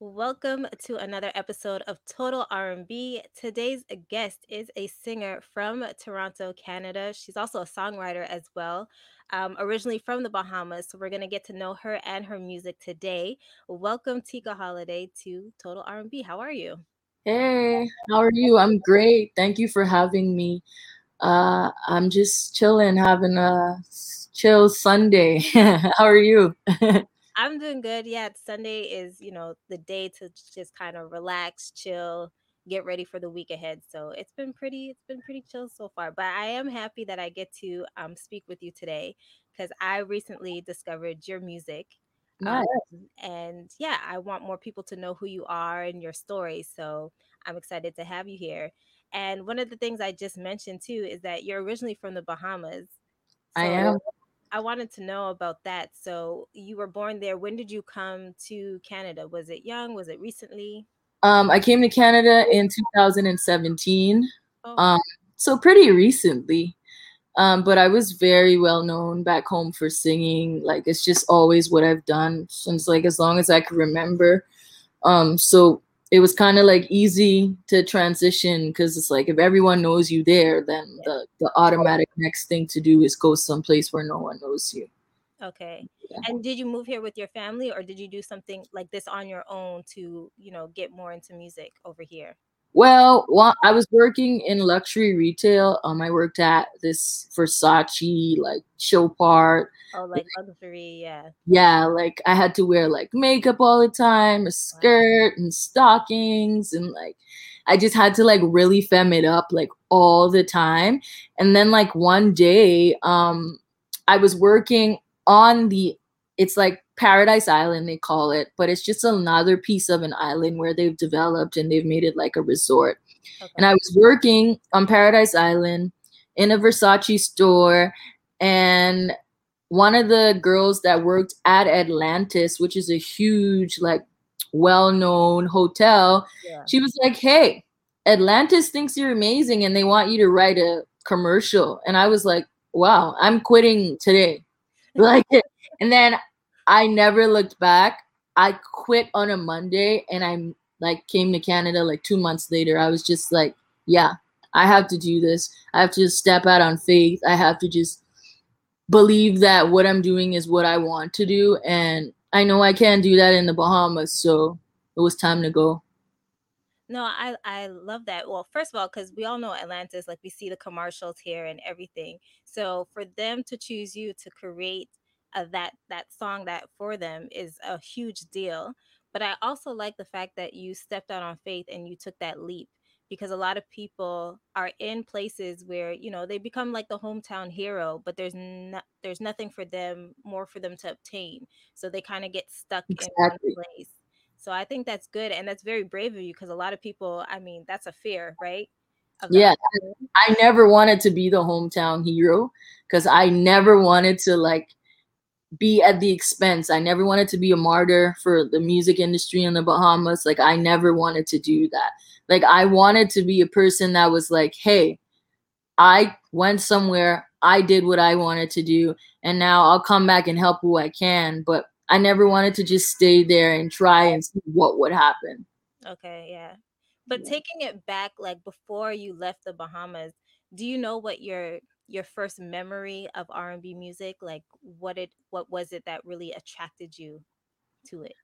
Welcome to another episode of Total R&B. Today's guest is a singer from Toronto, Canada. She's also a songwriter as well, um, originally from the Bahamas. So we're going to get to know her and her music today. Welcome, Tika Holiday, to Total R&B. How are you? Hey, how are you? I'm great. Thank you for having me. Uh, I'm just chilling, having a chill Sunday. how are you? I'm doing good. Yeah, Sunday is, you know, the day to just kind of relax, chill, get ready for the week ahead. So it's been pretty, it's been pretty chill so far. But I am happy that I get to um, speak with you today because I recently discovered your music. Nice. Um, and yeah, I want more people to know who you are and your story. So I'm excited to have you here. And one of the things I just mentioned too is that you're originally from the Bahamas. I am. I wanted to know about that. So you were born there. When did you come to Canada? Was it young? Was it recently? Um, I came to Canada in 2017. Oh, Um, so pretty recently. Um, but I was very well known back home for singing. Like it's just always what I've done since like as long as I can remember. Um, so it was kind of like easy to transition because it's like if everyone knows you there, then the the automatic next thing to do is go someplace where no one knows you. okay. Yeah. And did you move here with your family or did you do something like this on your own to, you know, get more into music over here? Well, while I was working in luxury retail, um, I worked at this Versace like show part. Oh, like luxury, yeah. Yeah, like I had to wear like makeup all the time, a skirt and stockings, and like I just had to like really fem it up like all the time. And then like one day, um, I was working on the it's like Paradise Island they call it, but it's just another piece of an island where they've developed and they've made it like a resort. And I was working on Paradise Island in a Versace store, and one of the girls that worked at Atlantis, which is a huge, like, well known hotel, Yeah. she was like, Hey, Atlantis thinks you're amazing and they want you to write a commercial. And I was like, Wow, I'm quitting today. Like, and then I never looked back. I quit on a Monday and I like came to Canada like two months later. I was just like, yeah, I have to do this. I have to just step out on faith. I have to just believe that what I'm doing is what I want to do. And I know I can't do that in the Bahamas. So it was time to go. No, I I love that. Well, first of all, because we all know Atlantis, like we see the commercials here and everything. So for them to choose you to create uh, that that song that for them is a huge deal. But I also like the fact that you stepped out on faith and you took that leap because a lot of people are in places where you know they become like the hometown hero, but there's not there's nothing for them more for them to obtain. So they kind of get stuck in one place. So I think that's good and that's very brave of you because a lot of people, I mean, that's a fear, right? Yeah. I never wanted to be the hometown hero because I never wanted to like be at the expense. I never wanted to be a martyr for the music industry in the Bahamas. Like I never wanted to do that. Like I wanted to be a person that was like, "Hey, I went somewhere, I did what I wanted to do, and now I'll come back and help who I can." But I never wanted to just stay there and try and see what would happen. Okay, yeah. But Yeah. taking it back, like before you left the Bahamas, do you know what your your first memory of R&B music, like what it what was it that really attracted you to it?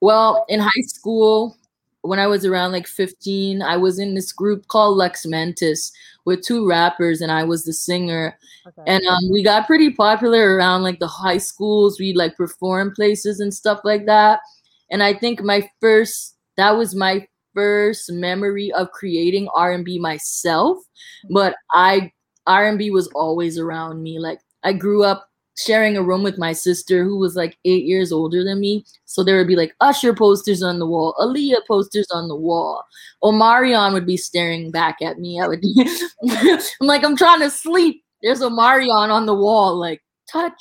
Well, in high school, when I was around like 15, I was in this group called Lex Mentis with two rappers, and I was the singer. Okay. And um, we got pretty popular around like the high schools. We like perform places and stuff like that. And I think my first, that was my first memory of creating R&B myself. But I R&B was always around me. Like I grew up sharing a room with my sister who was like eight years older than me. So there would be like Usher posters on the wall, Aaliyah posters on the wall. Omarion would be staring back at me. I would I'm like, I'm trying to sleep. There's Omarion on the wall, like touch.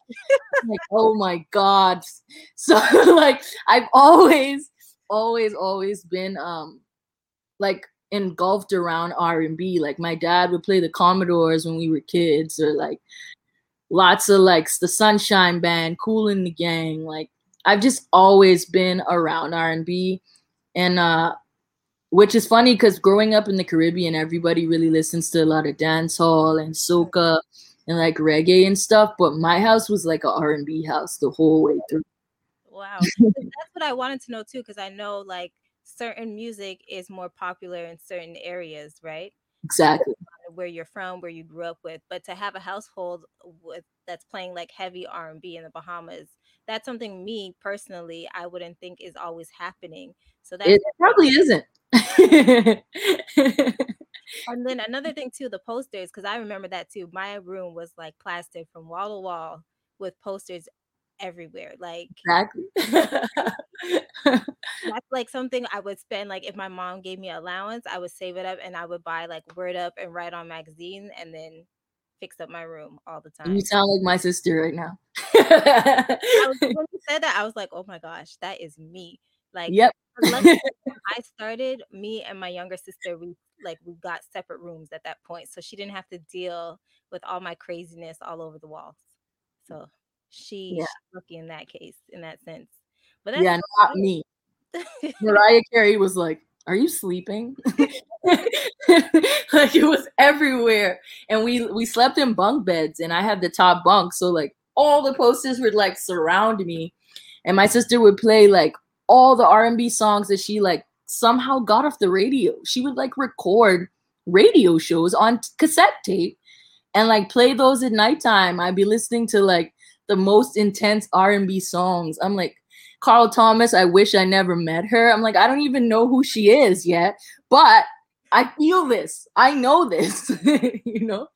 Like, oh my God. So like I've always, always, always been um like engulfed around R&B. Like my dad would play the Commodores when we were kids, or like lots of like the Sunshine Band, Kool & the Gang. Like I've just always been around R&B. and uh which is funny because growing up in the Caribbean, everybody really listens to a lot of dancehall and soca and like reggae and stuff. But my house was like a R and B house the whole way through. Wow, that's what I wanted to know too, because I know like certain music is more popular in certain areas, right? Exactly. Where you're from, where you grew up with, but to have a household with that's playing like heavy R and B in the Bahamas, that's something me personally I wouldn't think is always happening. So that it probably isn't. and then another thing too, the posters, because I remember that too. My room was like plastered from wall to wall with posters everywhere. Like exactly. that's like something I would spend. Like if my mom gave me allowance, I would save it up and I would buy like Word Up and Right On magazine and then fix up my room all the time. You sound like my sister right now. was, when you said that, I was like, oh my gosh, that is me. Like, yep. I started, me and my younger sister, we like we got separate rooms at that point, so she didn't have to deal with all my craziness all over the walls. Mm. So she, yeah. she's lucky in that case, in that sense. But yeah, not me. Mariah Carey was like, "Are you sleeping?" like it was everywhere, and we we slept in bunk beds, and I had the top bunk, so like all the posters would like surround me, and my sister would play like all the R&B songs that she like somehow got off the radio. She would like record radio shows on cassette tape and like play those at nighttime. I'd be listening to like the most intense R&B songs. I'm like, Carl Thomas, I wish I never met her. I'm like, I don't even know who she is yet, but I feel this. I know this, you know?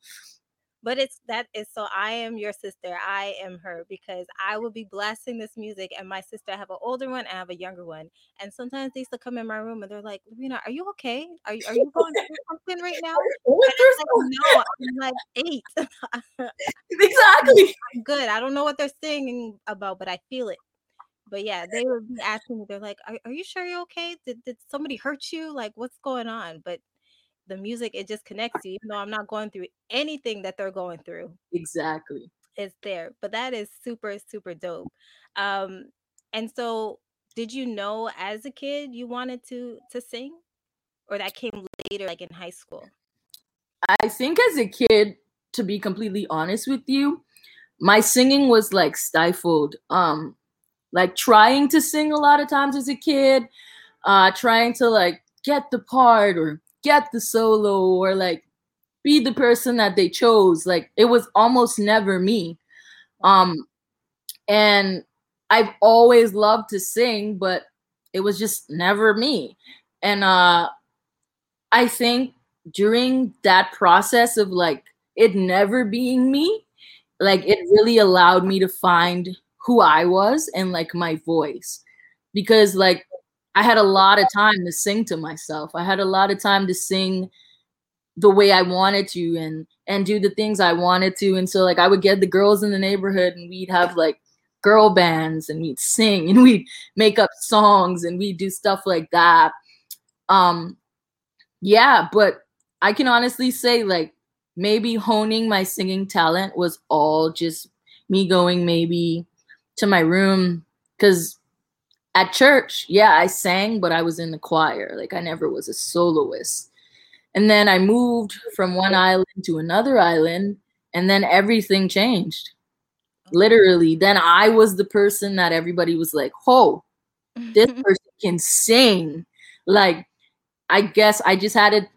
But it's that is so I am your sister. I am her because I will be blasting this music. And my sister, I have an older one, I have a younger one. And sometimes they used to come in my room and they're like, Lorena, are you okay? Are you are you going through something right now? Like, no, I'm like eight. exactly. I'm good. I don't know what they're singing about, but I feel it. But yeah, they would be asking me, they're like, are, are you sure you're okay? Did, did somebody hurt you? Like, what's going on? But the music it just connects you even though i'm not going through anything that they're going through exactly. it's there but that is super super dope um and so did you know as a kid you wanted to to sing? Or that came later like in high school? I think as a kid to be completely honest with you my singing was like stifled um like trying to sing a lot of times as a kid uh trying to like get the part or get the solo or like be the person that they chose. Like it was almost never me. Um and I've always loved to sing, but it was just never me. And uh I think during that process of like it never being me, like it really allowed me to find who I was and like my voice. Because like I had a lot of time to sing to myself. I had a lot of time to sing the way I wanted to and and do the things I wanted to. And so like I would get the girls in the neighborhood and we'd have like girl bands and we'd sing and we'd make up songs and we'd do stuff like that. Um yeah, but I can honestly say like maybe honing my singing talent was all just me going maybe to my room cuz at church, yeah, I sang, but I was in the choir. Like I never was a soloist. And then I moved from one island to another island, and then everything changed. Literally. Then I was the person that everybody was like, oh, this person can sing. Like, I guess I just had it.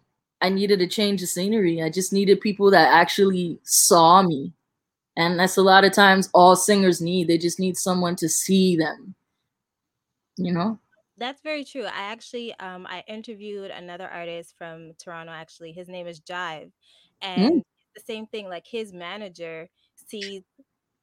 I needed to change the scenery. I just needed people that actually saw me. And that's a lot of times all singers need. They just need someone to see them you know that's very true. I actually um I interviewed another artist from Toronto actually. His name is Jive. And mm. the same thing like his manager sees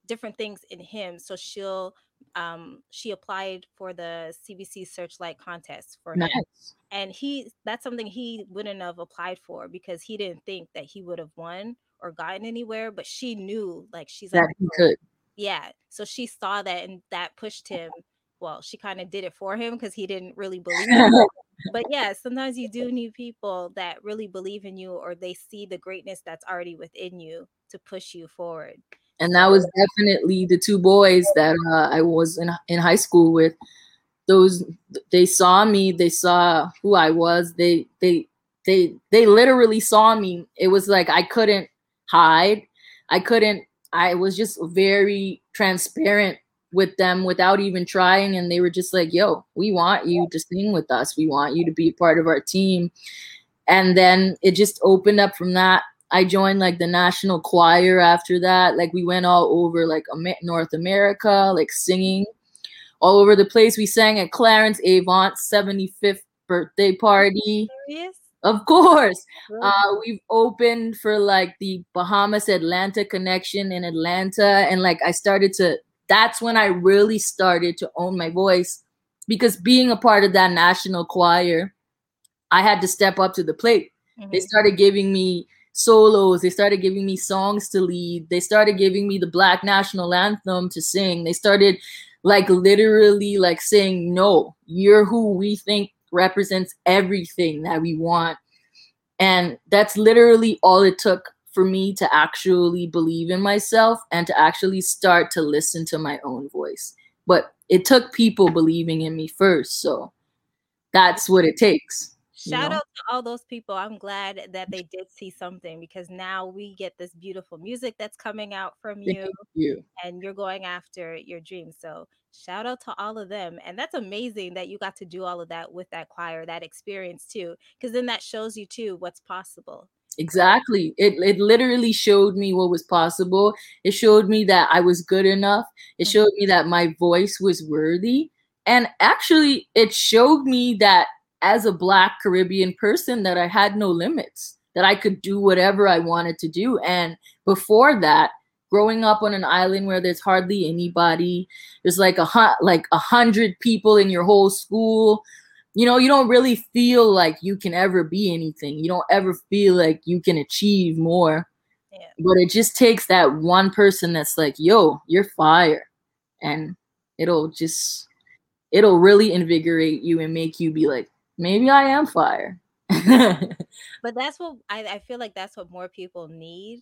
different things in him. So she'll um she applied for the CBC Searchlight contest for nice. him. And he that's something he wouldn't have applied for because he didn't think that he would have won or gotten anywhere, but she knew like she's that like he could. Yeah. So she saw that and that pushed him well, she kind of did it for him because he didn't really believe but yeah, sometimes you do need people that really believe in you or they see the greatness that's already within you to push you forward. And that was definitely the two boys that uh, I was in in high school with. those they saw me, they saw who I was. They they they they literally saw me. It was like I couldn't hide. I couldn't I was just very transparent with them without even trying and they were just like, "Yo, we want you to sing with us. We want you to be part of our team." And then it just opened up from that. I joined like the national choir after that. Like we went all over like North America, like singing all over the place. We sang at Clarence Avant's 75th birthday party. Of course. Uh, we've opened for like the Bahamas Atlanta connection in Atlanta. And like I started to, that's when I really started to own my voice because being a part of that national choir, I had to step up to the plate. Mm-hmm. They started giving me solos. They started giving me songs to lead. They started giving me the Black National Anthem to sing. They started like literally like saying, no, you're who we think represents everything that we want. And that's literally all it took for me to actually believe in myself and to actually start to listen to my own voice. But it took people believing in me first. So that's what it takes. Shout know? out to all those people. I'm glad that they did see something because now we get this beautiful music that's coming out from you, you. and you're going after your dreams. So shout out to all of them. And that's amazing that you got to do all of that with that choir, that experience too, because then that shows you too what's possible. Exactly. It it literally showed me what was possible. It showed me that I was good enough. It mm-hmm. showed me that my voice was worthy. And actually it showed me that as a black Caribbean person that I had no limits, that I could do whatever I wanted to do. And before that, growing up on an island where there's hardly anybody, there's like a like a hundred people in your whole school. You know, you don't really feel like you can ever be anything. You don't ever feel like you can achieve more. Yeah. But it just takes that one person that's like, yo, you're fire. And it'll just it'll really invigorate you and make you be like, maybe I am fire. but that's what I, I feel like that's what more people need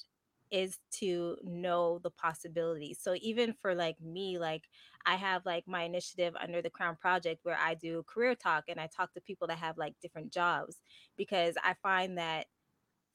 is to know the possibilities. So even for like me, like I have like my initiative under the Crown Project where I do career talk and I talk to people that have like different jobs because I find that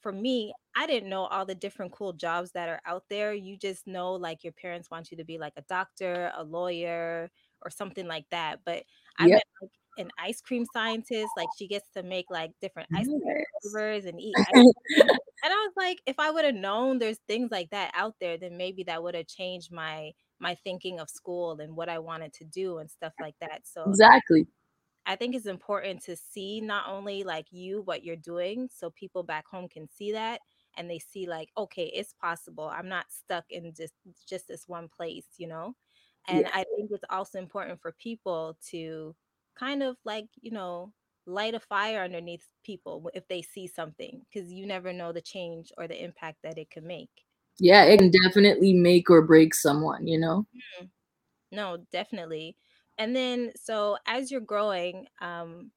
for me, I didn't know all the different cool jobs that are out there. You just know like your parents want you to be like a doctor, a lawyer, or something like that. But I yep. met like an ice cream scientist. Like she gets to make like different ice cream flavors and eat. and I was like, if I would have known there's things like that out there, then maybe that would have changed my my thinking of school and what I wanted to do and stuff like that. So exactly. I think it's important to see not only like you what you're doing so people back home can see that and they see like okay it's possible i'm not stuck in just just this one place you know and yeah. i think it's also important for people to kind of like, you know, light a fire underneath people if they see something because you never know the change or the impact that it can make. Yeah, it can definitely make or break someone, you know? Mm-hmm. No, definitely. And then, so as you're growing, um,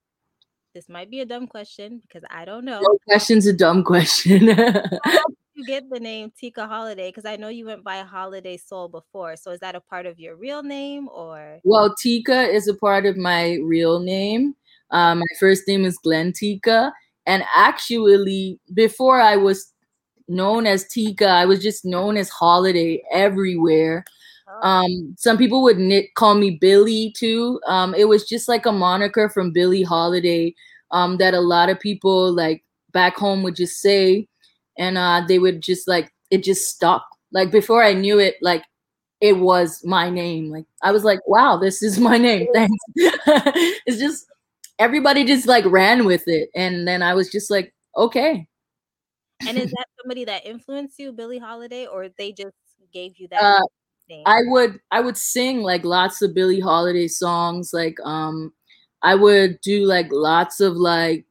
this might be a dumb question because I don't know. No question's a dumb question. you get the name Tika Holiday? Because I know you went by Holiday Soul before. So is that a part of your real name or? Well, Tika is a part of my real name. Um, my first name is Glenn Tika. And actually, before I was known as Tika, I was just known as Holiday everywhere. Oh. Um, some people would knit, call me Billy too. Um, it was just like a moniker from Billie Holiday um, that a lot of people like back home would just say and uh, they would just like it just stuck. Like before I knew it, like it was my name. Like I was like, wow, this is my name. Thanks. it's just everybody just like ran with it, and then I was just like, okay. And is that somebody that influenced you, Billie Holiday, or they just gave you that? Uh. I would I would sing like lots of Billie Holiday songs. Like um, I would do like lots of like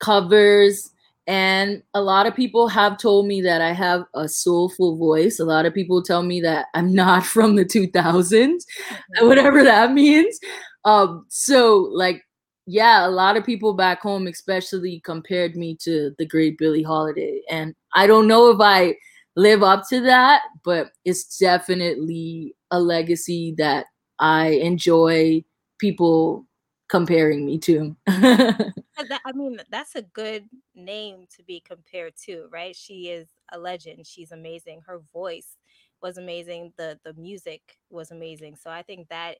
covers and a lot of people have told me that I have a soulful voice. A lot of people tell me that I'm not from the 2000s, mm-hmm. whatever that means. Um, so, like, yeah, a lot of people back home, especially, compared me to the great Billie Holiday. And I don't know if I live up to that, but it's definitely a legacy that I enjoy people comparing me to. I mean, that's a good name to be compared to, right? She is a legend. She's amazing. Her voice was amazing. The the music was amazing. So I think that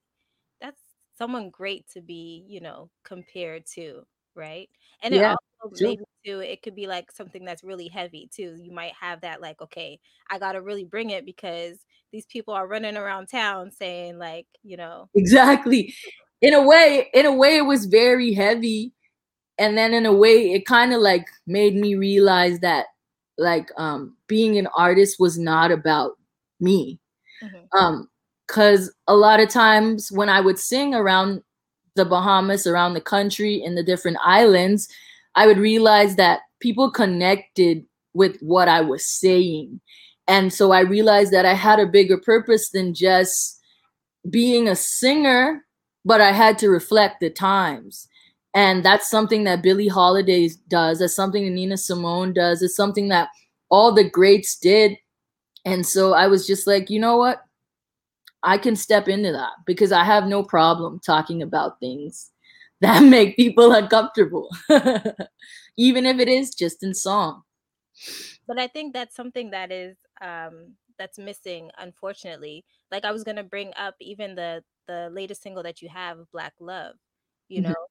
that's someone great to be, you know, compared to, right? And it also sure. maybe too, it could be like something that's really heavy too. You might have that like, okay, I gotta really bring it because these people are running around town saying like, you know, Exactly. In a way, in a way, it was very heavy, and then in a way, it kind of like made me realize that like um being an artist was not about me. mhm, Um, because a lot of times when I would sing around the Bahamas, around the country, in the different islands, I would realize that people connected with what I was saying. And so I realized that I had a bigger purpose than just being a singer, but I had to reflect the times. And that's something that Billie Holiday does. That's something that Nina Simone does. It's something that all the greats did. And so I was just like, you know what? I can step into that because I have no problem talking about things that make people uncomfortable, even if it is just in song. but I think that's something that is um that's missing unfortunately. Like I was going to bring up even the the latest single that you have Black Love, you Mhm. know.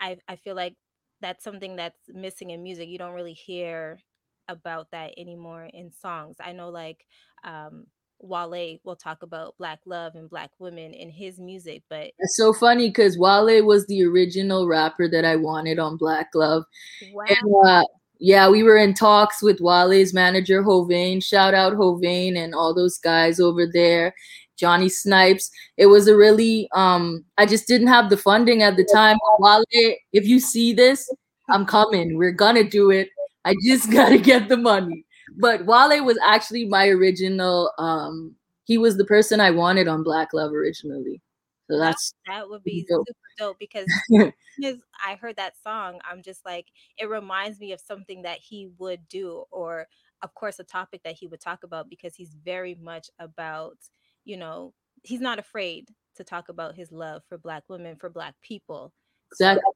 I I feel like that's something that's missing in music. You don't really hear about that anymore in songs. I know like um Wale will talk about black love and black women in his music, but It's so funny because Wale was the original rapper that I wanted on Black Love. wow. And uh, yeah, we were in talks with Wale's manager, Hovain. Shout out Hovain and all those guys over there. Johnny Snipes. It was a really um I just didn't have the funding at the time. Wale, if you see this, I'm coming. We're gonna do it. I just gotta get the money. But Wale was actually my original um he was the person I wanted on Black Love originally. So that's that would be dope. super dope because as I heard that song, I'm just like, it reminds me of something that he would do, or of course, a topic that he would talk about because he's very much about, you know, he's not afraid to talk about his love for Black women, for Black people. So, exactly.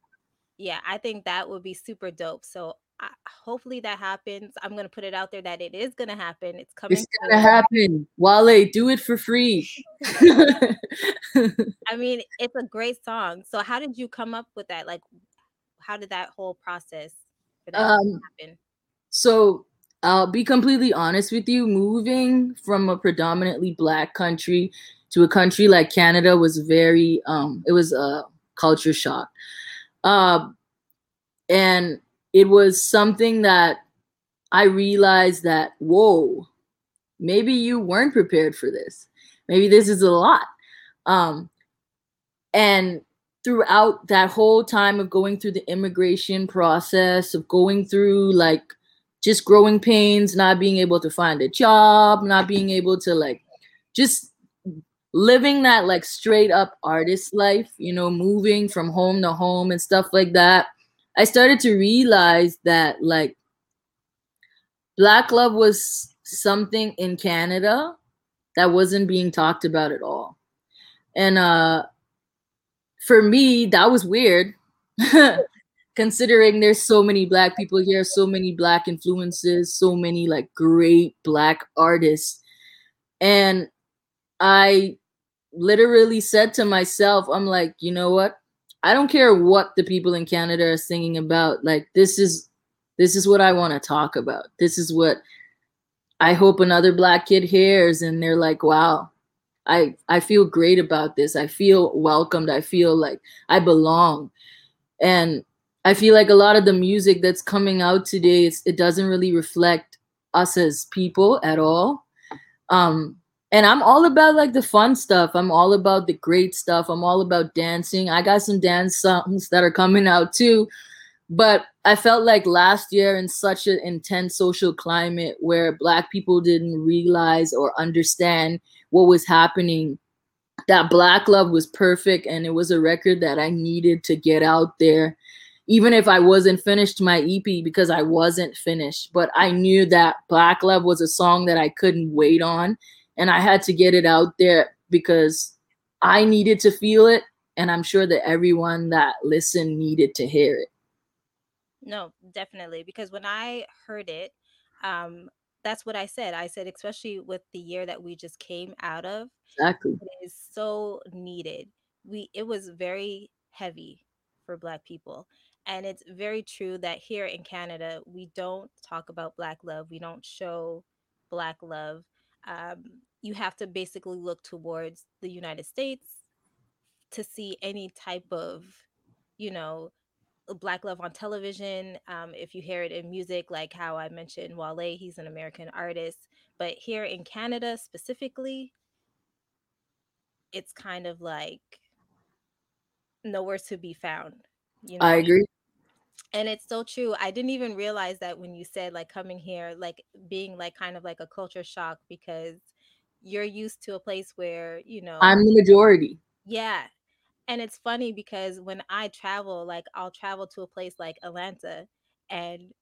yeah, I think that would be super dope. So, I, hopefully that happens. I'm going to put it out there that it is going to happen. It's coming. It's gonna soon. happen. Wale, do it for free. I mean, it's a great song. So, how did you come up with that? Like, how did that whole process for that um, happen? so I'll be completely honest with you. Moving from a predominantly black country to a country like Canada was very um it was a culture shock. Um and it was something that I realized that whoa, maybe you weren't prepared for this. Maybe this is a lot. Um and throughout that whole time of going through the immigration process of going through like just growing pains not being able to find a job not being able to like just living that like straight up artist life you know moving from home to home and stuff like that i started to realize that like black love was something in canada that wasn't being talked about at all and uh for me, that was weird. Considering there's so many black people here, so many black influences, so many like great black artists. And I literally said to myself, I'm like, you know what? I don't care what the people in Canada are singing about. Like this is this is what I want to talk about. This is what I hope another black kid hears and they're like, wow, I I feel great about this. I feel welcomed. I feel like I belong. And I feel like a lot of the music that's coming out today it doesn't really reflect us as people at all. Um and I'm all about like the fun stuff. I'm all about the great stuff. I'm all about dancing. I got some dance songs that are coming out too. But I felt like last year in such an intense social climate where black people didn't realize or understand what was happening that black love was perfect and it was a record that i needed to get out there even if i wasn't finished my ep because i wasn't finished but i knew that black love was a song that i couldn't wait on and i had to get it out there because i needed to feel it and I'm sure that everyone that listened needed to hear it. No, definitely. Because when I heard it, um, that's what I said. I said, especially with the year that we just came out of, Exactly. it is so needed. We it was very heavy for black people. And it's very true that here in Canada, we don't talk about black love. We don't show black love. Um, you have to basically look towards the United States to see any type of, you know, black love on television. Um, if you hear it in music, like how I mentioned Wale, he's an American artist. But here in Canada specifically, it's kind of like nowhere to be found. You know? I agree. And it's so true. I didn't even realize that when you said like coming here, like being like kind of like a culture shock because you're used to a place where, you know, I'm the majority. yeah. And it's funny because when I travel, like I'll travel to a place like Atlanta and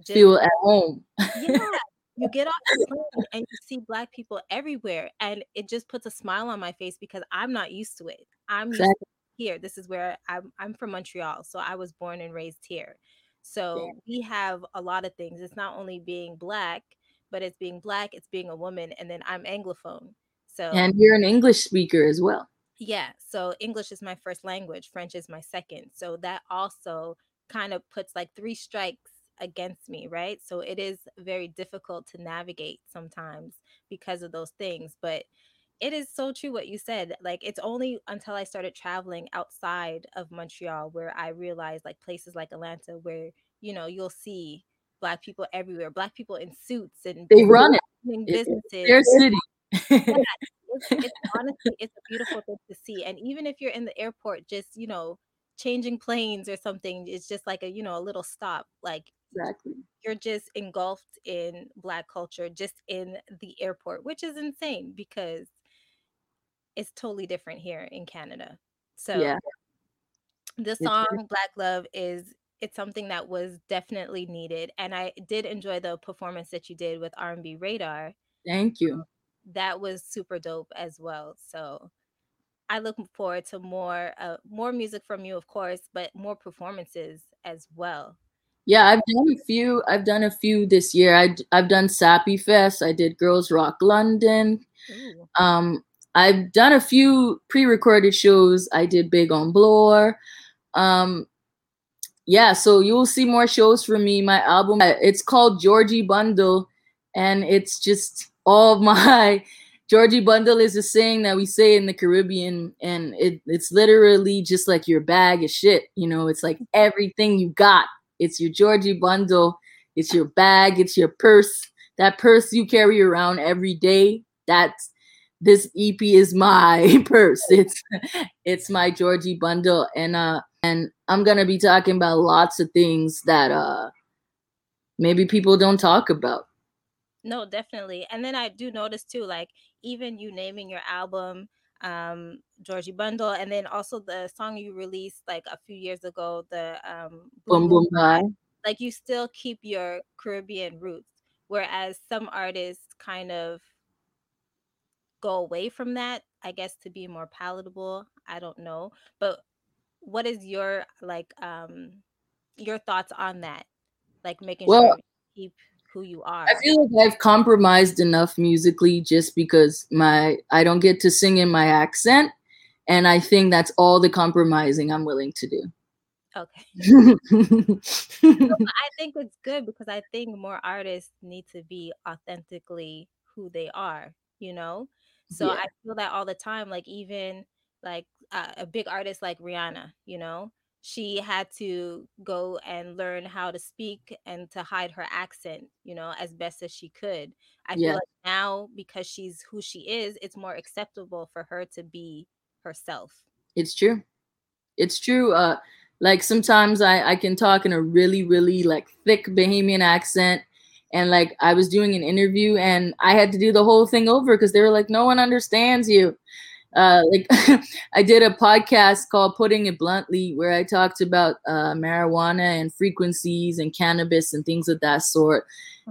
just Feel at home. yeah, you get off the plane and you see black people everywhere and it just puts a smile on my face because I'm not used to it. I'm Exactly. Here. This is where I'm I'm from Montreal, so I was born and raised here. Yeah. So we have a lot of things. It's not only being black, but it's being black, it's being a woman, and then I'm anglophone. So And you're an English speaker as well. yeah, so English is my first language, French is my second. So that also kind of puts like three strikes against me, right? So it is very difficult to navigate sometimes because of those things. But it is so true what you said. Like it's only until I started traveling outside of Montreal where I realized like places like Atlanta where, you know, you'll see black people everywhere, black people in suits and They run it. It- it's businesses their city. yeah, it's, it's honestly it's a beautiful thing to see. And even if you're in the airport, just you know, changing planes or something, it's just like a you know a little stop. Like exactly. you're just engulfed in black culture just in the airport, which is insane because it's totally different here in Canada. So Yeah. the song Black Love is it's something that was definitely needed and I did enjoy the performance that you did with R&B Radar Thank you. that was super dope as well. So I look forward to more uh, more music from you, of course, but more performances as well. Yeah, I've done a few. I've done a few this year. I I've done Sappy Fest. I did Girls Rock London. Ooh. Um, I've done a few pre-recorded shows. I did Big on Bloor. Um, yeah, so you'll see more shows from me. My album, uh, it's called Georgie Bundle, and it's just all my Georgie Bundle is a saying that we say in the Caribbean, and it, it's literally just like your bag of shit. You know, it's like everything you got. It's your Georgie Bundle. It's your bag. It's your purse. That purse you carry around every day. That's this EP is my purse. It's it's my Georgie bundle, and uh, and I'm gonna be talking about lots of things that uh, maybe people don't talk about. No, definitely. And then I do notice too, like even you naming your album, um, Georgie Bundle, and then also the song you released like a few years ago, the um Boom boom bye. like you still keep your Caribbean roots, whereas some artists kind of go away from that, I guess to be more palatable. I don't know. But what is your like um your thoughts on that? Like making Well, sure you keep who you are. I feel like I've compromised enough musically just because my I don't get to sing in my accent, and I think that's all the compromising I'm willing to do. okay. I think it's good because I think more artists need to be authentically who they are, you know? So yeah, I feel that all the time, like even like uh, a big artist like Rihanna, you know, she had to go and learn how to speak and to hide her accent, you know, as best as she could. I feel like now because she's who she is, it's more acceptable for her to be herself. it's true. It's true. Uh, like sometimes I I can talk in a really really like thick Bahamian accent, and like I was doing an interview and I had to do the whole thing over because they were like, no one understands you. Uh, like I did a podcast called "Putting It Bluntly" where I talked about uh, marijuana and frequencies and cannabis and things of that sort.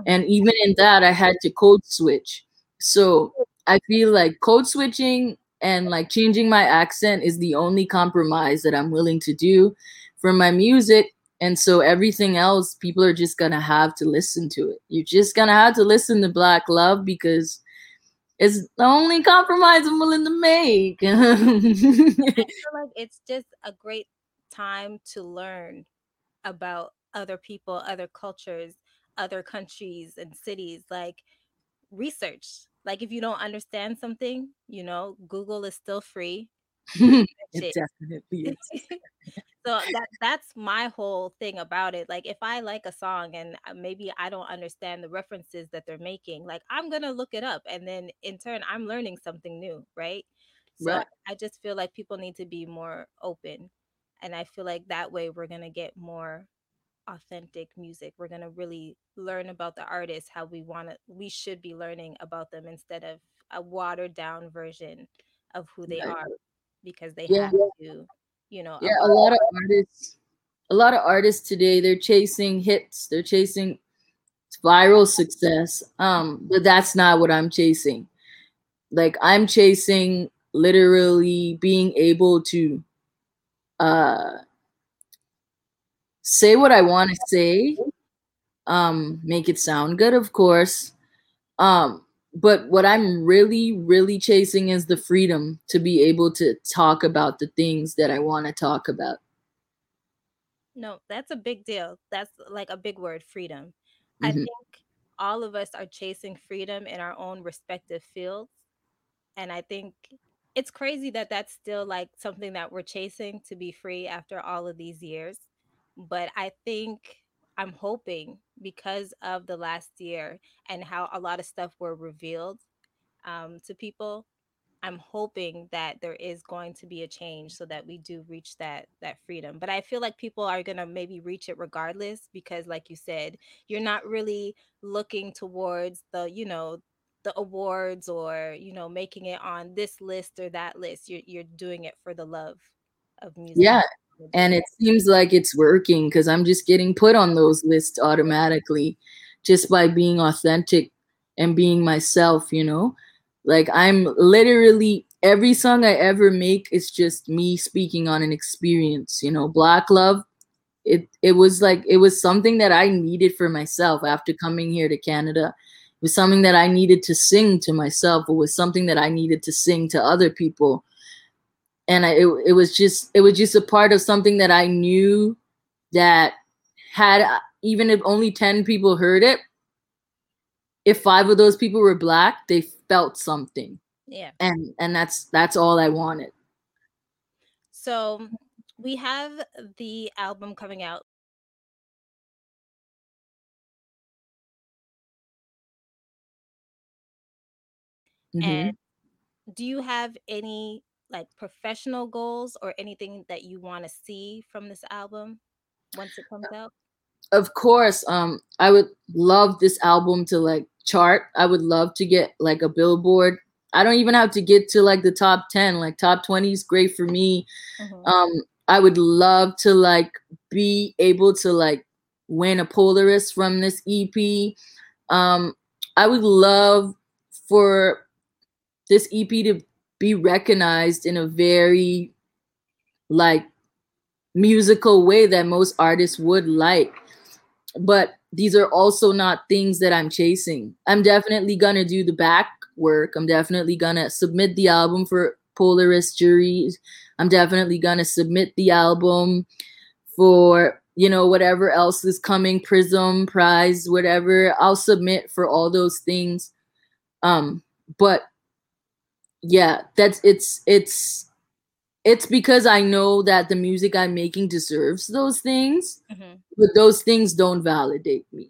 And even in that, I had to code switch. So I feel like code switching and like changing my accent is the only compromise that I'm willing to do for my music. And so everything else, people are just gonna have to listen to it. You're just gonna have to listen to Black Love because it's the only compromise I'm willing to make. I feel like it's just a great time to learn about other people, other cultures, other countries and cities. Like research. Like if you don't understand something, you know, Google is still free. it definitely is. so that that's my whole thing about it like if i like a song and uh, maybe i don't understand the references that they're making like i'm gonna look it up and then in turn i'm learning something new right so right. i just feel like people need to be more open and i feel like that way we're gonna get more authentic music we're gonna really learn about the artists how we want to we should be learning about them instead of a watered down version of who they right. are because they yeah. have to you know yeah a lot of artists a lot of artists today they're chasing hits they're chasing viral success um but that's not what i'm chasing like i'm chasing literally being able to uh say what i want to say um make it sound good of course um but what I'm really, really chasing is the freedom to be able to talk about the things that I want to talk about. No, that's a big deal. That's like a big word, freedom. Mm-hmm. I think all of us are chasing freedom in our own respective fields. And I think it's crazy that that's still like something that we're chasing to be free after all of these years. But I think I'm hoping because of the last year and how a lot of stuff were revealed um, to people. I'm hoping that there is going to be a change so that we do reach that that freedom. But I feel like people are going to maybe reach it regardless because like you said, you're not really looking towards the, you know, the awards or, you know, making it on this list or that list. You're you're doing it for the love of music. Yeah, and it seems like it's working because i'm just getting put on those lists automatically just by being authentic and being myself you know? Like i'm literally every song i ever make is just me speaking on an experience you know? Black love it it was like it was something that i needed for myself after coming here to canada. It was something that i needed to sing to myself. It was something that i needed to sing to other people and I, it, it was just it was just a part of something that I knew that had even if only 10 people heard it if five of those people were black they felt something. Yeah. And and that's that's all I wanted. So we have the album coming out. Mm-hmm. and do you have any like professional goals or anything that you want to see from this album once it comes out? Of course, um I would love this album to like chart. I would love to get like a billboard. I don't even have to get to like the top 10, like top 20 is great for me. Mm-hmm. Um I would love to like be able to like win a Polaris from this EP. Um I would love for this EP to be recognized in a very like musical way that most artists would like. But these are also not things that i'm chasing. I'm definitely gonna do the back work. I'm definitely gonna submit the album for polaris juries. I'm definitely gonna submit the album for you know whatever else is coming prism prize whatever. I'll submit for all those things. Um but yeah that's it's it's it's because i know that the music i'm making deserves those things mm-hmm. but those things don't validate me.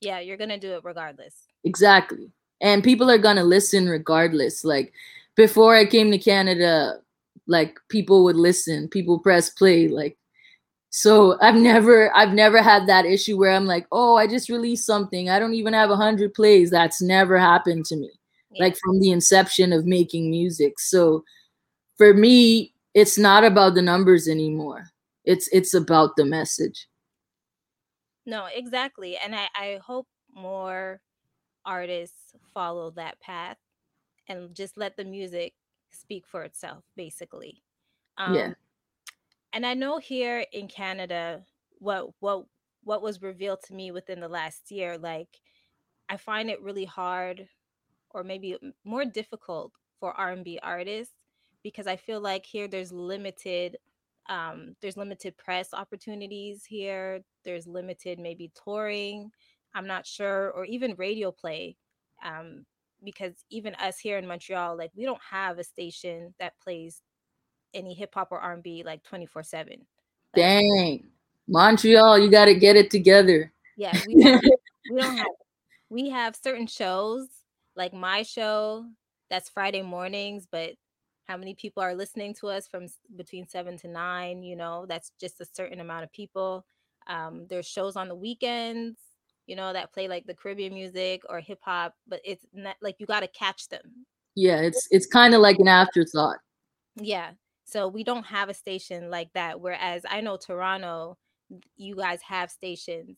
Yeah you're gonna do it regardless. Exactly. And people are gonna listen regardless. Like before i came to canada like people would listen people press play like so i've never i've never had that issue where i'm like oh i just released something. I don't even have a hundred plays. That's never happened to me yeah. like from the inception of making music. So for me, it's not about the numbers anymore. It's it's about the message. No, exactly. And I, I hope more artists follow that path and just let the music speak for itself, basically. Um, yeah. And I know here in Canada, what what what was revealed to me within the last year, like I find it really hard, or maybe more difficult for R and B artists because I feel like here there's limited um, there's limited press opportunities here. There's limited maybe touring. I'm not sure, or even radio play. Um, because even us here in Montreal, like we don't have a station that plays any hip hop or R&B like 24 7. Dang. Montreal, you got to get it together. Yeah, we don't, we don't have we have certain shows like my show that's Friday mornings, but how many people are listening to us from between 7 to 9, you know, that's just a certain amount of people. Um, there's shows on the weekends, you know, that play like the Caribbean music or hip hop, but it's not like you got to catch them. Yeah, it's it's kind of like an afterthought. Yeah. So we don't have a station like that. Whereas I know Toronto, you guys have stations.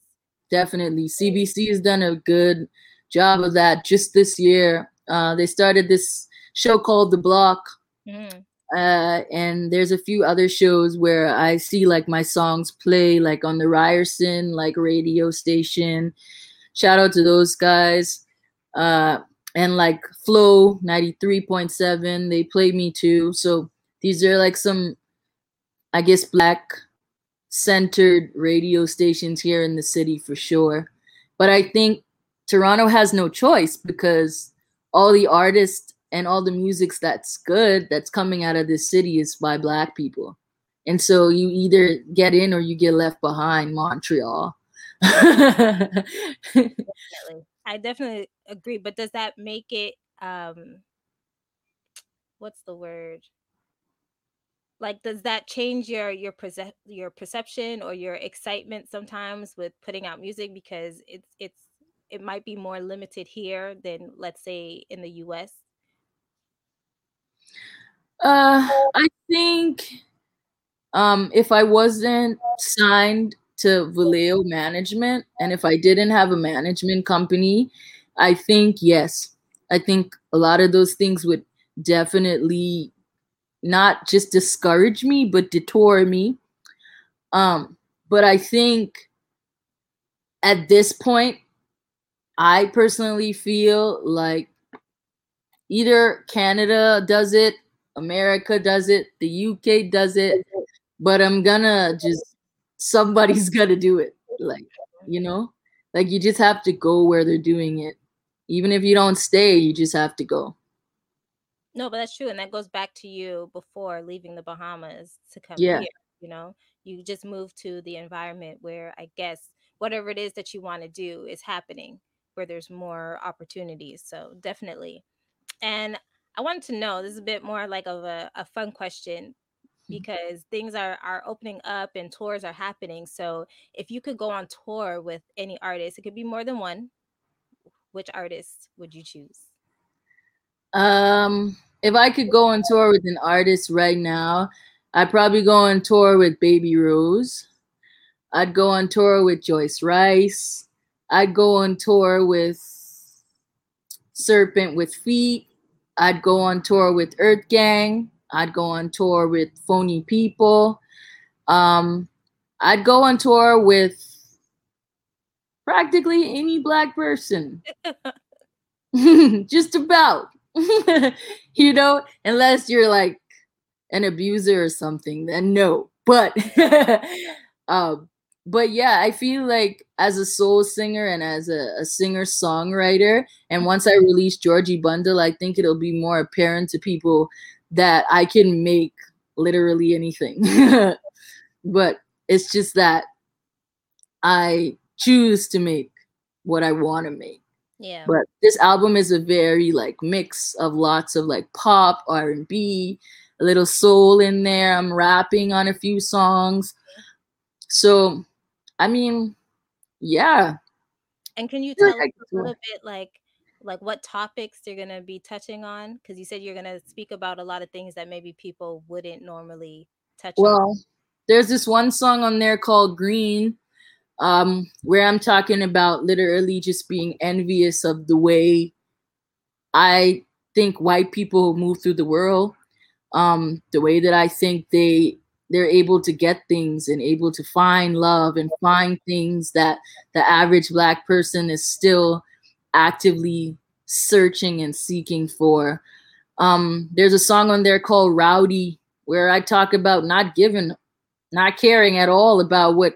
Definitely. CBC has done a good job of that just this year. Uh, they started this show called The Block. Mm. Uh, and there's a few other shows where I see like my songs play like on the Ryerson like radio station. Shout out to those guys. Uh, and like Flow 93.7, they play me too. So these are like some, I guess, black centered radio stations here in the city for sure. But I think Toronto has no choice because all the artists and all the musics that's good that's coming out of this city is by black people. And so you either get in or you get left behind, Montreal. definitely. I definitely agree. But does that make it um what's the word? like does that change your your perce- your perception or your excitement sometimes with putting out music because it's it's it might be more limited here than let's say in the US uh I think um if I wasn't signed to Vallejo management and if I didn't have a management company I think yes I think a lot of those things would definitely not just discourage me, but detour me. Um, but I think at this point, I personally feel like either Canada does it, America does it, the UK does it, but I'm gonna just somebody's gonna do it. Like, you know, like you just have to go where they're doing it. Even if you don't stay, you just have to go. No, but that's true. And that goes back to you before leaving the Bahamas to come yeah. here. You know, you just move to the environment where I guess whatever it is that you want to do is happening, where there's more opportunities. So definitely. And I wanted to know this is a bit more like of a, a fun question mm-hmm. because things are are opening up and tours are happening. So if you could go on tour with any artist, it could be more than one. Which artist would you choose? Um, if I could go on tour with an artist right now, I'd probably go on tour with Baby Rose. I'd go on tour with Joyce Wrice. I'd go on tour with Serpent with Feet. I'd go on tour with Earth Gang. I'd go on tour with Phony People. Um, I'd go on tour with practically any black person. Just about. you know, unless you're like an abuser or something, then no. But um, but yeah, I feel like as a soul singer and as a, a singer songwriter, and once I release Georgie Bundle, I think it'll be more apparent to people that I can make literally anything. but it's just that I choose to make what I want to make. Yeah. But this album is a very like mix of lots of like pop, R&B, a little soul in there. I'm rapping on a few songs. So, I mean, yeah. And can you tell us a little bit like like what topics you're going to be touching on because you said you're going to speak about a lot of things that maybe people wouldn't normally touch well, on. there's this one song on there called Green um, where I'm talking about literally just being envious of the way I think white people move through the world um, the way that I think they they're able to get things and able to find love and find things that the average black person is still actively searching and seeking for. Um, there's a song on there called Rowdy where I talk about not giving, not caring at all about what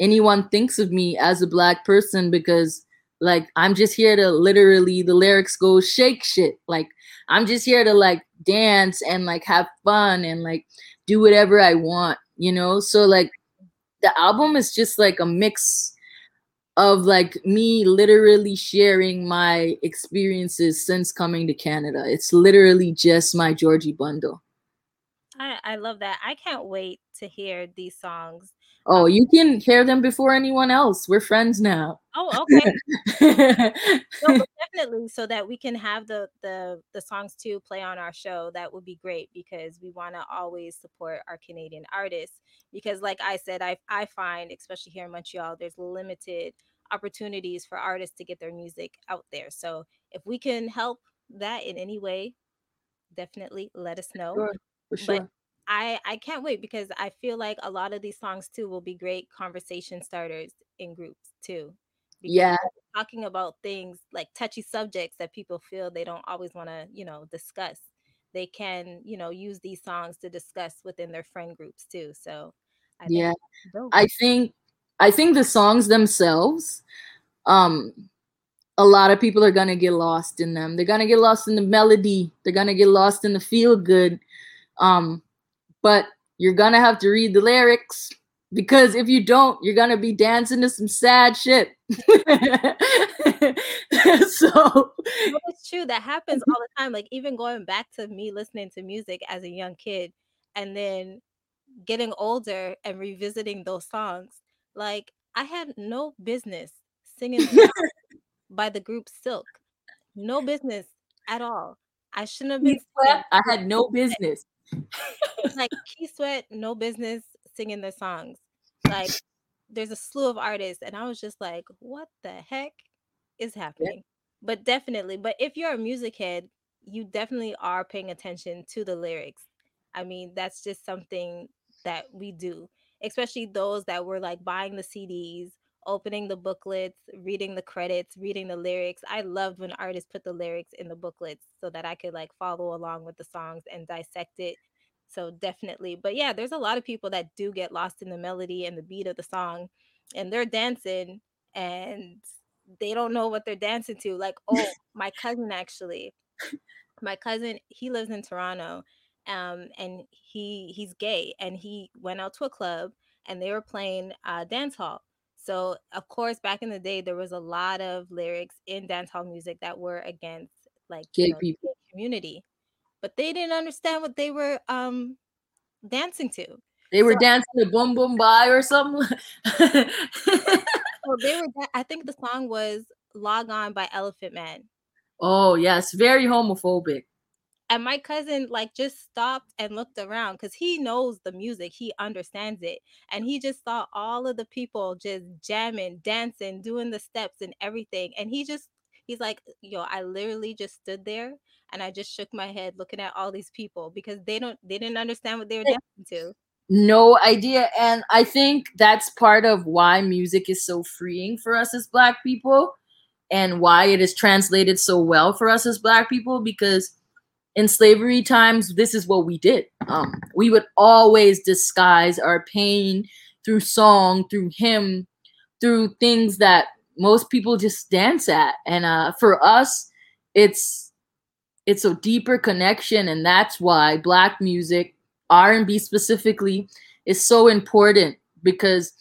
anyone thinks of me as a black person because like I'm just here to literally the lyrics go shake shit. Like I'm just here to like dance and like have fun and like do whatever I want, you know? So like the album is just like a mix of like me literally sharing my experiences since coming to Canada. It's literally just my Georgie bundle. I, I love that. I can't wait to hear these songs. Oh, you can hear them before anyone else. We're friends now. Oh, okay. no, definitely, so that we can have the the the songs to play on our show. That would be great because we want to always support our Canadian artists. Because, like I said, I I find, especially here in Montreal, there's limited opportunities for artists to get their music out there. So if we can help that in any way, definitely let us know. Sure, for sure. But I I can't wait because I feel like a lot of these songs too will be great conversation starters in groups too. Yeah. Talking about things like touchy subjects that people feel they don't always want to, you know, discuss. They can, you know, use these songs to discuss within their friend groups too. So I yeah. I think I think the songs themselves, um, a lot of people are gonna get lost in them. They're gonna get lost in the melody. They're gonna get lost in the feel good. Um, but you're gonna have to read the lyrics because if you don't, you're gonna be dancing to some sad shit. so it's true. That happens all the time. Like even going back to me listening to music as a young kid and then getting older and revisiting those songs. Like I had no business singing by the group Silk. No business at all. I shouldn't have been. I had no business like Keith Sweat, no business singing their songs. Like there's a slew of artists, and I was just like, what the heck is happening? Yeah. But definitely, but if you're a music head, you definitely are paying attention to the lyrics. I mean, that's just something that we do, especially those that were like buying the CDs, opening the booklets, reading the credits, reading the lyrics. I loved when artists put the lyrics in the booklets so that I could like follow along with the songs and dissect it. So definitely. But yeah, there's a lot of people that do get lost in the melody and the beat of the song and they're dancing and they don't know what they're dancing to. Like, oh, my cousin actually. My cousin, he lives in Toronto. Um, and he he's gay and he went out to a club and they were playing uh dance hall so, of course, back in the day, there was a lot of lyrics in dancehall music that were against like gay know, people community, but they didn't understand what they were um dancing to. They were so, dancing to "Boom Boom Bye" or something. so they were. I think the song was "Log On" by Elephant Man. Oh yes, very homophobic and my cousin like just stopped and looked around because he knows the music he understands it and he just saw all of the people just jamming dancing doing the steps and everything and he just he's like yo i literally just stood there and i just shook my head looking at all these people because they don't they didn't understand what they were eh, dancing to. no idea and i think that's part of why music is so freeing for us as black people and why it is translated so well for us as black people because in slavery times, this is what we did. Um, we would always disguise our pain through song, through hymn, through things that most people just dance at. And uh, for us, it's it's a deeper connection, and that's why black music, R&B specifically, is so important because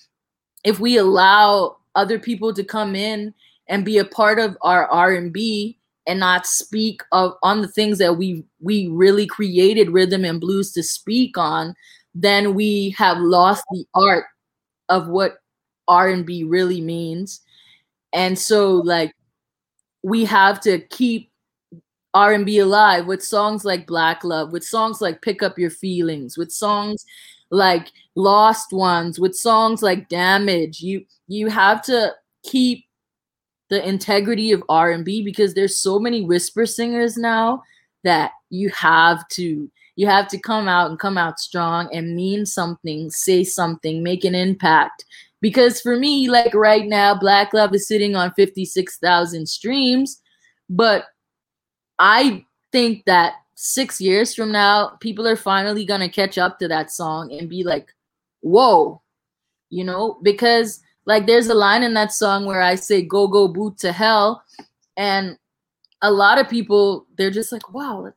if we allow other people to come in and be a part of our R&B, and not speak of on the things that we we really created rhythm and blues to speak on then we have lost the art of what r&b really means. And so like we have to keep r&b alive with songs like black love with songs like pick up your feelings with songs like lost ones with songs like damage. You you have to keep the integrity of R&B because there's so many whisper singers now that you have to you have to come out and come out strong and mean something, say something, make an impact. Because for me, like right now, Black Love is sitting on 56,000 streams, but I think that six years from now, people are finally gonna catch up to that song and be like, whoa, you know, because like there's a line in that song where I say go go boot to hell. And a lot of people, they're just like, wow,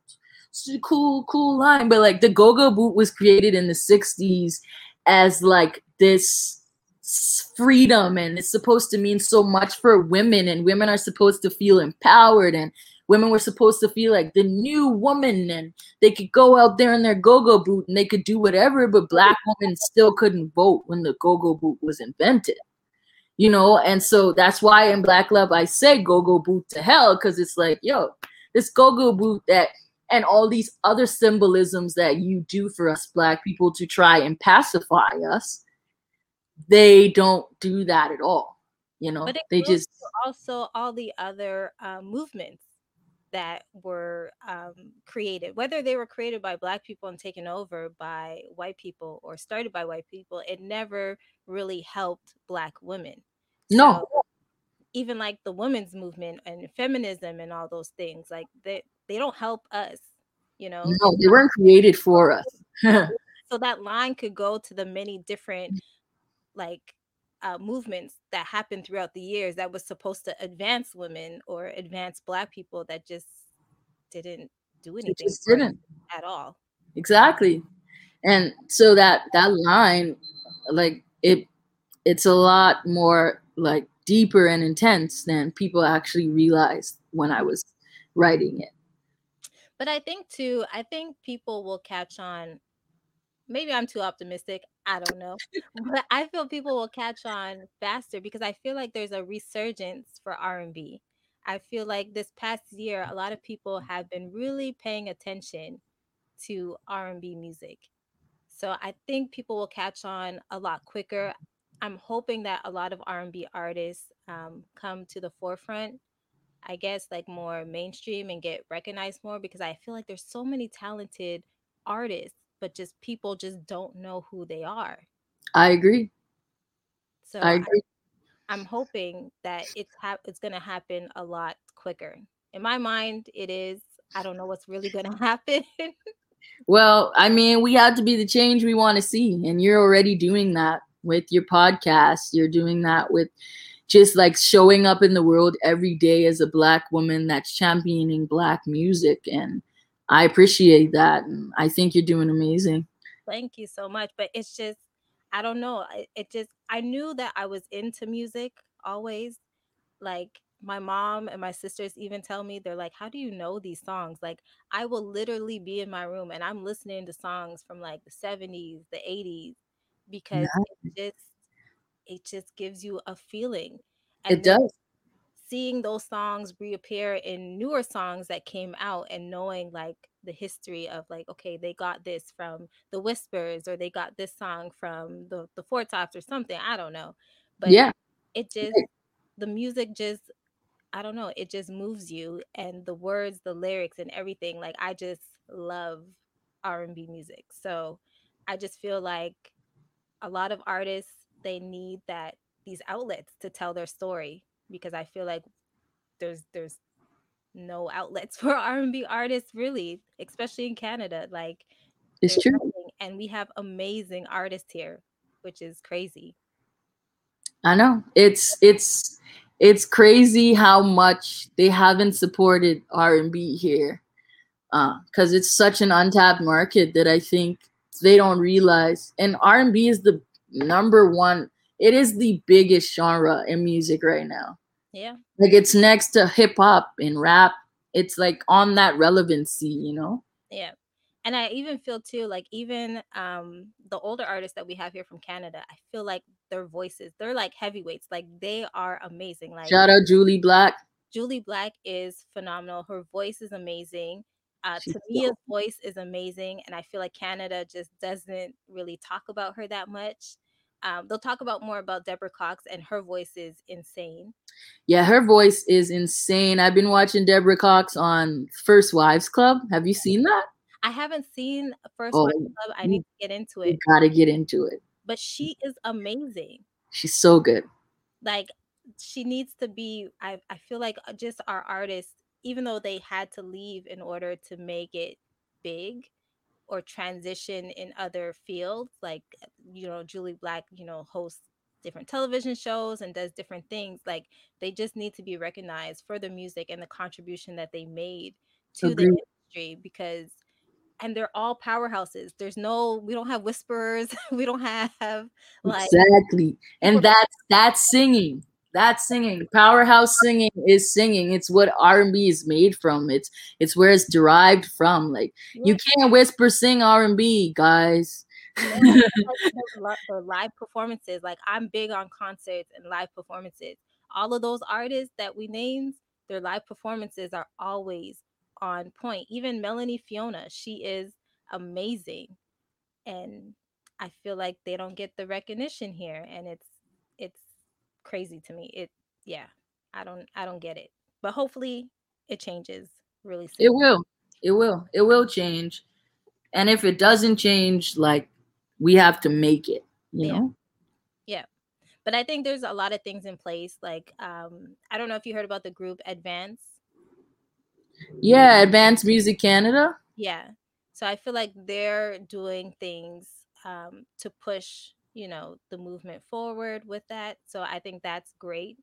it's a cool, cool line. But like the go-go boot was created in the 60s as like this freedom and it's supposed to mean so much for women and women are supposed to feel empowered and women were supposed to feel like the new woman and they could go out there in their go-go boot and they could do whatever but black women still couldn't vote when the go-go boot was invented you know? And so that's why in black love i say go-go boot to hell because it's like yo this go-go boot that and all these other symbolisms that you do for us black people to try and pacify us they don't do that at all you know? They just also all the other uh, movements that were um, created, whether they were created by Black people and taken over by white people or started by white people, it never really helped Black women. No. So even like the women's movement and feminism and all those things, like they, they don't help us, you know? No, they weren't created for us. so that line could go to the many different like uh, movements that happened throughout the years that was supposed to advance women or advance black people that just didn't do anything just didn't. at all. Exactly. And so that that line like it it's a lot more like deeper and intense than people actually realized when i was writing it. But i think too i think people will catch on maybe i'm too optimistic I don't know. but I feel people will catch on faster because I feel like there's a resurgence for R&B. I feel like this past year a lot of people have been really paying attention to R&B music. So I think people will catch on a lot quicker. I'm hoping that a lot of R&B artists um, come to the forefront I guess like more mainstream and get recognized more because I feel like there's so many talented artists but just people just don't know who they are. I agree. So I agree. I, am hoping that it's ha- it's going to happen a lot quicker. In my mind, it is. I don't know what's really going to happen. well, I mean, we have to be the change we want to see, and you're already doing that with your podcast. You're doing that with just like showing up in the world every day as a black woman that's championing black music and I appreciate that. And I think you're doing amazing. Thank you so much. But it's just, I don't know. It, it just, I knew that I was into music always. Like my mom and my sisters even tell me, they're like, how do you know these songs? Like I will literally be in my room and I'm listening to songs from like the 70s, the 80s, because yeah. it just, it just gives you a feeling. And it does seeing those songs reappear in newer songs that came out and knowing like the history of like okay they got this from the whispers or they got this song from the the four tops or something i don't know but yeah. it just the music just i don't know it just moves you and the words the lyrics and everything like i just love r&b music so i just feel like a lot of artists they need that these outlets to tell their story because I feel like there's there's no outlets for R&B artists really, especially in Canada. Like it's true. Nothing, and we have amazing artists here, which is crazy. I know. It's it's it's crazy how much they haven't supported R&B here. Uh, cuz it's such an untapped market that I think they don't realize and R&B is the number one it is the biggest genre in music right now. Yeah. Like it's next to hip hop and rap. It's like on that relevancy, you know? Yeah. And I even feel too, like even um the older artists that we have here from Canada, I feel like their voices, they're like heavyweights. Like they are amazing. Like shout out Julie Black. Julie Black is phenomenal. Her voice is amazing. Uh, Tamia's so- voice is amazing, and I feel like Canada just doesn't really talk about her that much. Um, they'll talk about more about Deborah Cox, and her voice is insane. Yeah, her voice is insane. I've been watching Deborah Cox on First Wives Club. Have you seen that? I haven't seen First Oh, Watch Club. I need to get into You it. gotta get into it. But she is amazing. She's so good. Like she needs to be I I feel like uh, just our artists even though they had to leave in order to make it big or transition in other fields like uh, you know Julie Black, you know, hosts different television shows and does different things like they just need to be recognized for the music and the contribution that they made to the industry because and they're all powerhouses. There's no we don't have whisperers. we don't have like Exactly. And that's that's singing. That's singing. Powerhouse singing is singing. It's what R&B is made from. It's it's where it's derived from. Like you can't whisper sing R&B, guys. Live performances like i'm big on concerts and live performances all of those artists that we named their live performances are always on point even melanie fiona she is amazing and i feel like they don't get the recognition here and it's crazy to me it yeah i don't i don't get it but hopefully it changes really soon It will. It will. It will change. And if it doesn't change, like we have to make it, you Yeah. know? Yeah. But i think there's a lot of things in place like um i don't know if you heard about the group advance Yeah, Advanced Music Canada. yeah so i feel like they're doing things um to push you know the movement forward with that so i think that's great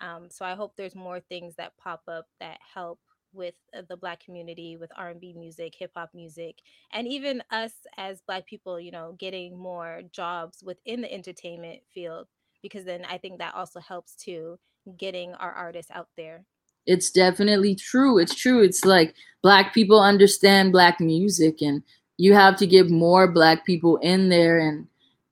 um so i hope there's more things that pop up that help with uh, the black community with r&b music hip hop music and even us as black people you know getting more jobs within the entertainment field because then i think that also helps to getting our artists out there It's definitely true. It's true. It's like black people understand black music and you have to get more black people in there and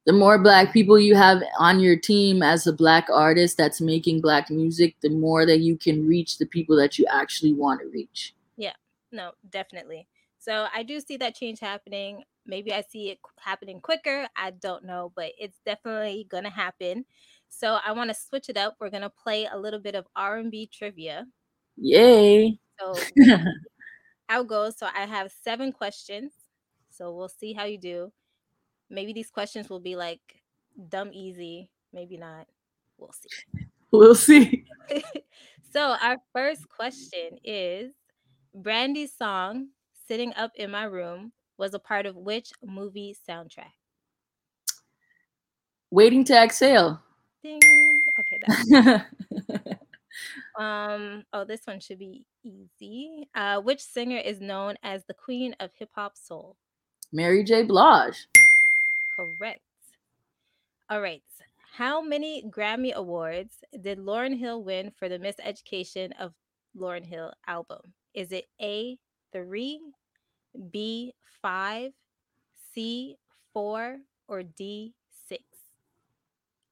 the more black people you have on your team as a black artist that's making black music, the more that you can reach the people that you actually want to reach. Yeah, no definitely. So i do see that change happening. Maybe i see it happening quicker i don't know but it's definitely gonna happen. So i want to switch it up we're gonna play a little bit of r&b trivia. Yay. so how goes so i have seven questions. So we'll see how you do maybe these questions will be like dumb easy maybe not we'll see we'll see. so our first question is Brandy's song "Sitting Up in My Room" was a part of which movie soundtrack? Waiting to exhale. Ding. Okay, that. Um. Oh, this one should be easy. Uh, which singer is known as the Queen of Hip Hop Soul? Mary J. Blige. Correct. All right. How many Grammy Awards did Lauryn Hill win for the Miseducation of Lauryn Hill album? Is it A, three, B, five, C, four, or D, six?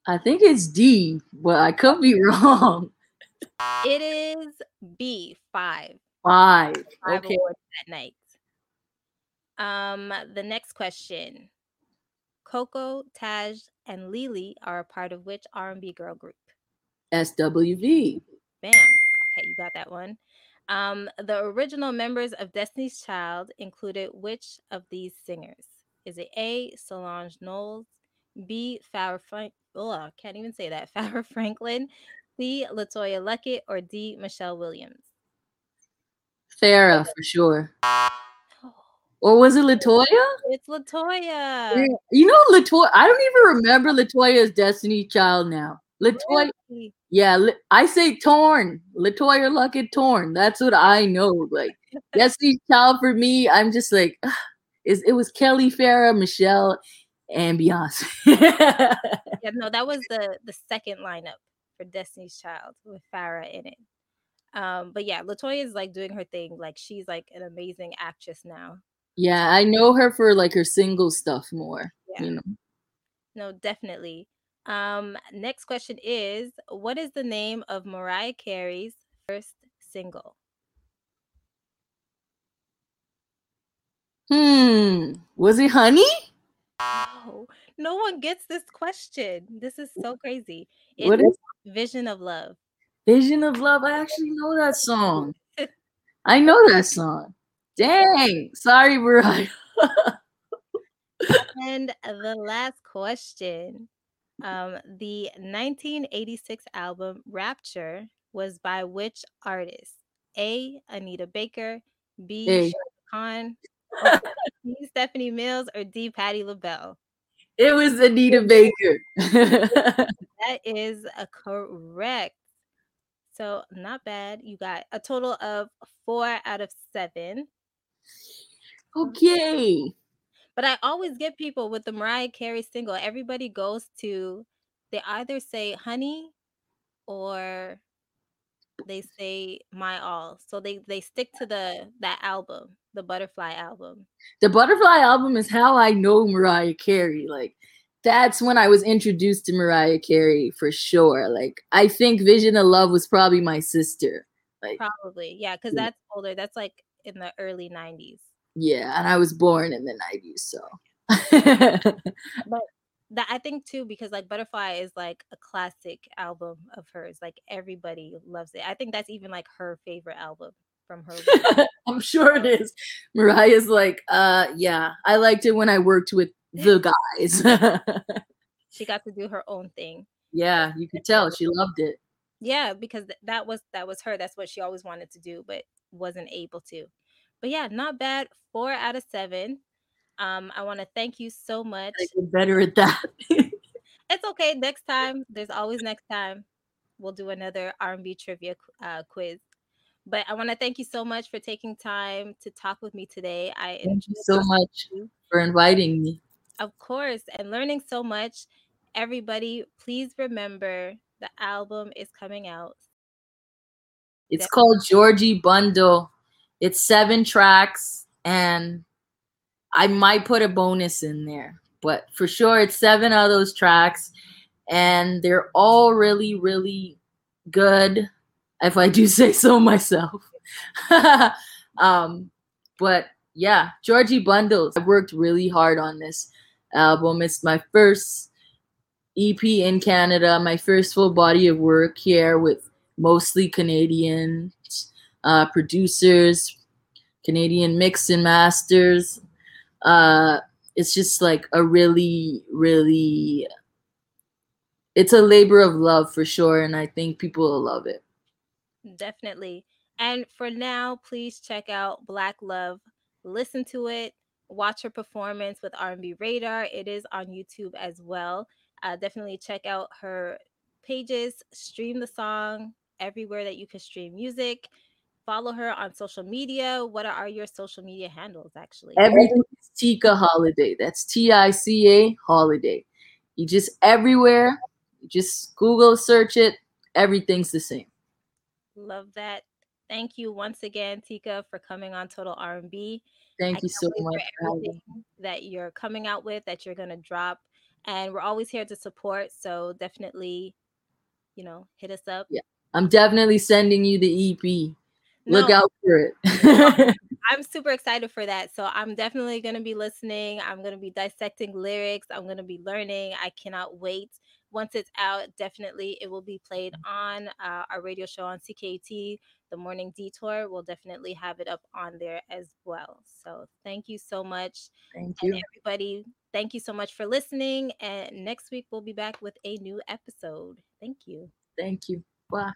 I think it's D, but I could be wrong. It is B, five. Five. Five Okay. awards that night. Um, the next question. Coko, Taj, and Lelee are a part of which R&B girl group? SWV. Bam. Okay, you got that one. Um, the original members of Destiny's Child included which of these singers? Is it A. Solange Knowles, B. Farrah Frank? Oh, I can't even say that. Farrah Franklin, C. Latoya Luckett, or D. Michelle Williams? Farrah for sure. Or was it Latoya? it's Latoya. You know Latoya. I don't even remember Latoya's Destiny Child now. Latoya. Really? Yeah, I say Torn. Latoya Luckett Torn. That's what I know. Like Destiny Child for me, I'm just like, is it was Kelly Farrah, Michelle, and Beyonce. Yeah, no, that was the the second lineup for Destiny's Child with Farrah in it. Um, but yeah, Latoya is like doing her thing. Like she's like an amazing actress now. Yeah, I know her for like her single stuff more. Yeah. You know. No, definitely. Um, next question is what is the name of Mariah Carey's first single? Hmm. Was it Honey? Oh, no one gets this question. This is so crazy. It's What is Vision of Love. Vision of Love? I actually know that song. I know that song. Dang. Sorry, Mariah. and the last question. Um, the 1986 album Rapture was by which artist? A. Anita Baker, B. Hey. Khan, C. Stephanie Mills, or D. Patti LaBelle? It was Anita Baker. That is a correct. So not bad. You got a total of four out of seven. Oh, mm-hmm. okay. But I always get people with the Mariah Carey single. Everybody goes to they either say honey or they say my all. So they they stick to the that album, the Butterfly album. The Butterfly album is how I know Mariah Carey. Like that's when I was introduced to Mariah Carey for sure. Like I think Vision of Love was probably my sister. Like Probably. Yeah, because mm. that's older. That's like in the early 90s. yeah, and I was born in the 90s, so but That I think too, because like Butterfly is like a classic album of hers. Like everybody loves it. I think that's even like her favorite album from her. I'm sure it is. Mariah's like, uh yeah, I liked it when I worked with the guys. she got to do her own thing. yeah, you could tell she loved it. Yeah, because that was that was her. That's what she always wanted to do, but wasn't able to. But yeah, not bad. Four out of seven. Um, I want to thank you so much. I get better at that. It's okay. Next time, there's always next time. We'll do another R&B trivia uh, quiz. But I want to thank you so much for taking time to talk with me today. I Thank you so much you. for inviting me. Of course, and learning so much. Everybody, please remember the album is coming out. It's called Georgie Bundle. It's seven tracks, and I might put a bonus in there, but for sure, it's seven of those tracks, and they're all really, really good, if I do say so myself. um, but yeah, Georgie Bundles. I worked really hard on this album. It's my first EP in Canada, my first full body of work here with mostly Canadian uh, producers, Canadian mix and masters. Uh, it's just like a really, really, it's a labor of love for sure, and I think people will love it. Definitely. And for now, please check out Black Love. Listen to it. Watch her performance with R&B Radar. It is on YouTube as well. Uh, definitely check out her pages. Stream the song everywhere that you can stream music. Follow her on social media. What are your social media handles, actually? Everything is Tika Holiday. That's T I C A Holiday. You just everywhere. You just Google search it. Everything's the same. Love that. Thank you once again, Tika, for coming on Total R&B. Thank I you so much. for for having me. everything that you're coming out with, that you're gonna drop, and we're always here to support. So definitely, you know, hit us up. Yeah. I'm definitely sending you the EP. Look out for it. I'm super excited for that. So I'm definitely gonna be listening. I'm gonna be dissecting lyrics. I'm gonna be learning. I cannot wait. Once it's out, definitely it will be played on uh, our radio show on CKT, The Morning Detour. We'll definitely have it up on there as well. So thank you so much. Thank And you. everybody, thank you so much for listening. And next week we'll be back with a new episode. Thank you. Thank you. Bye.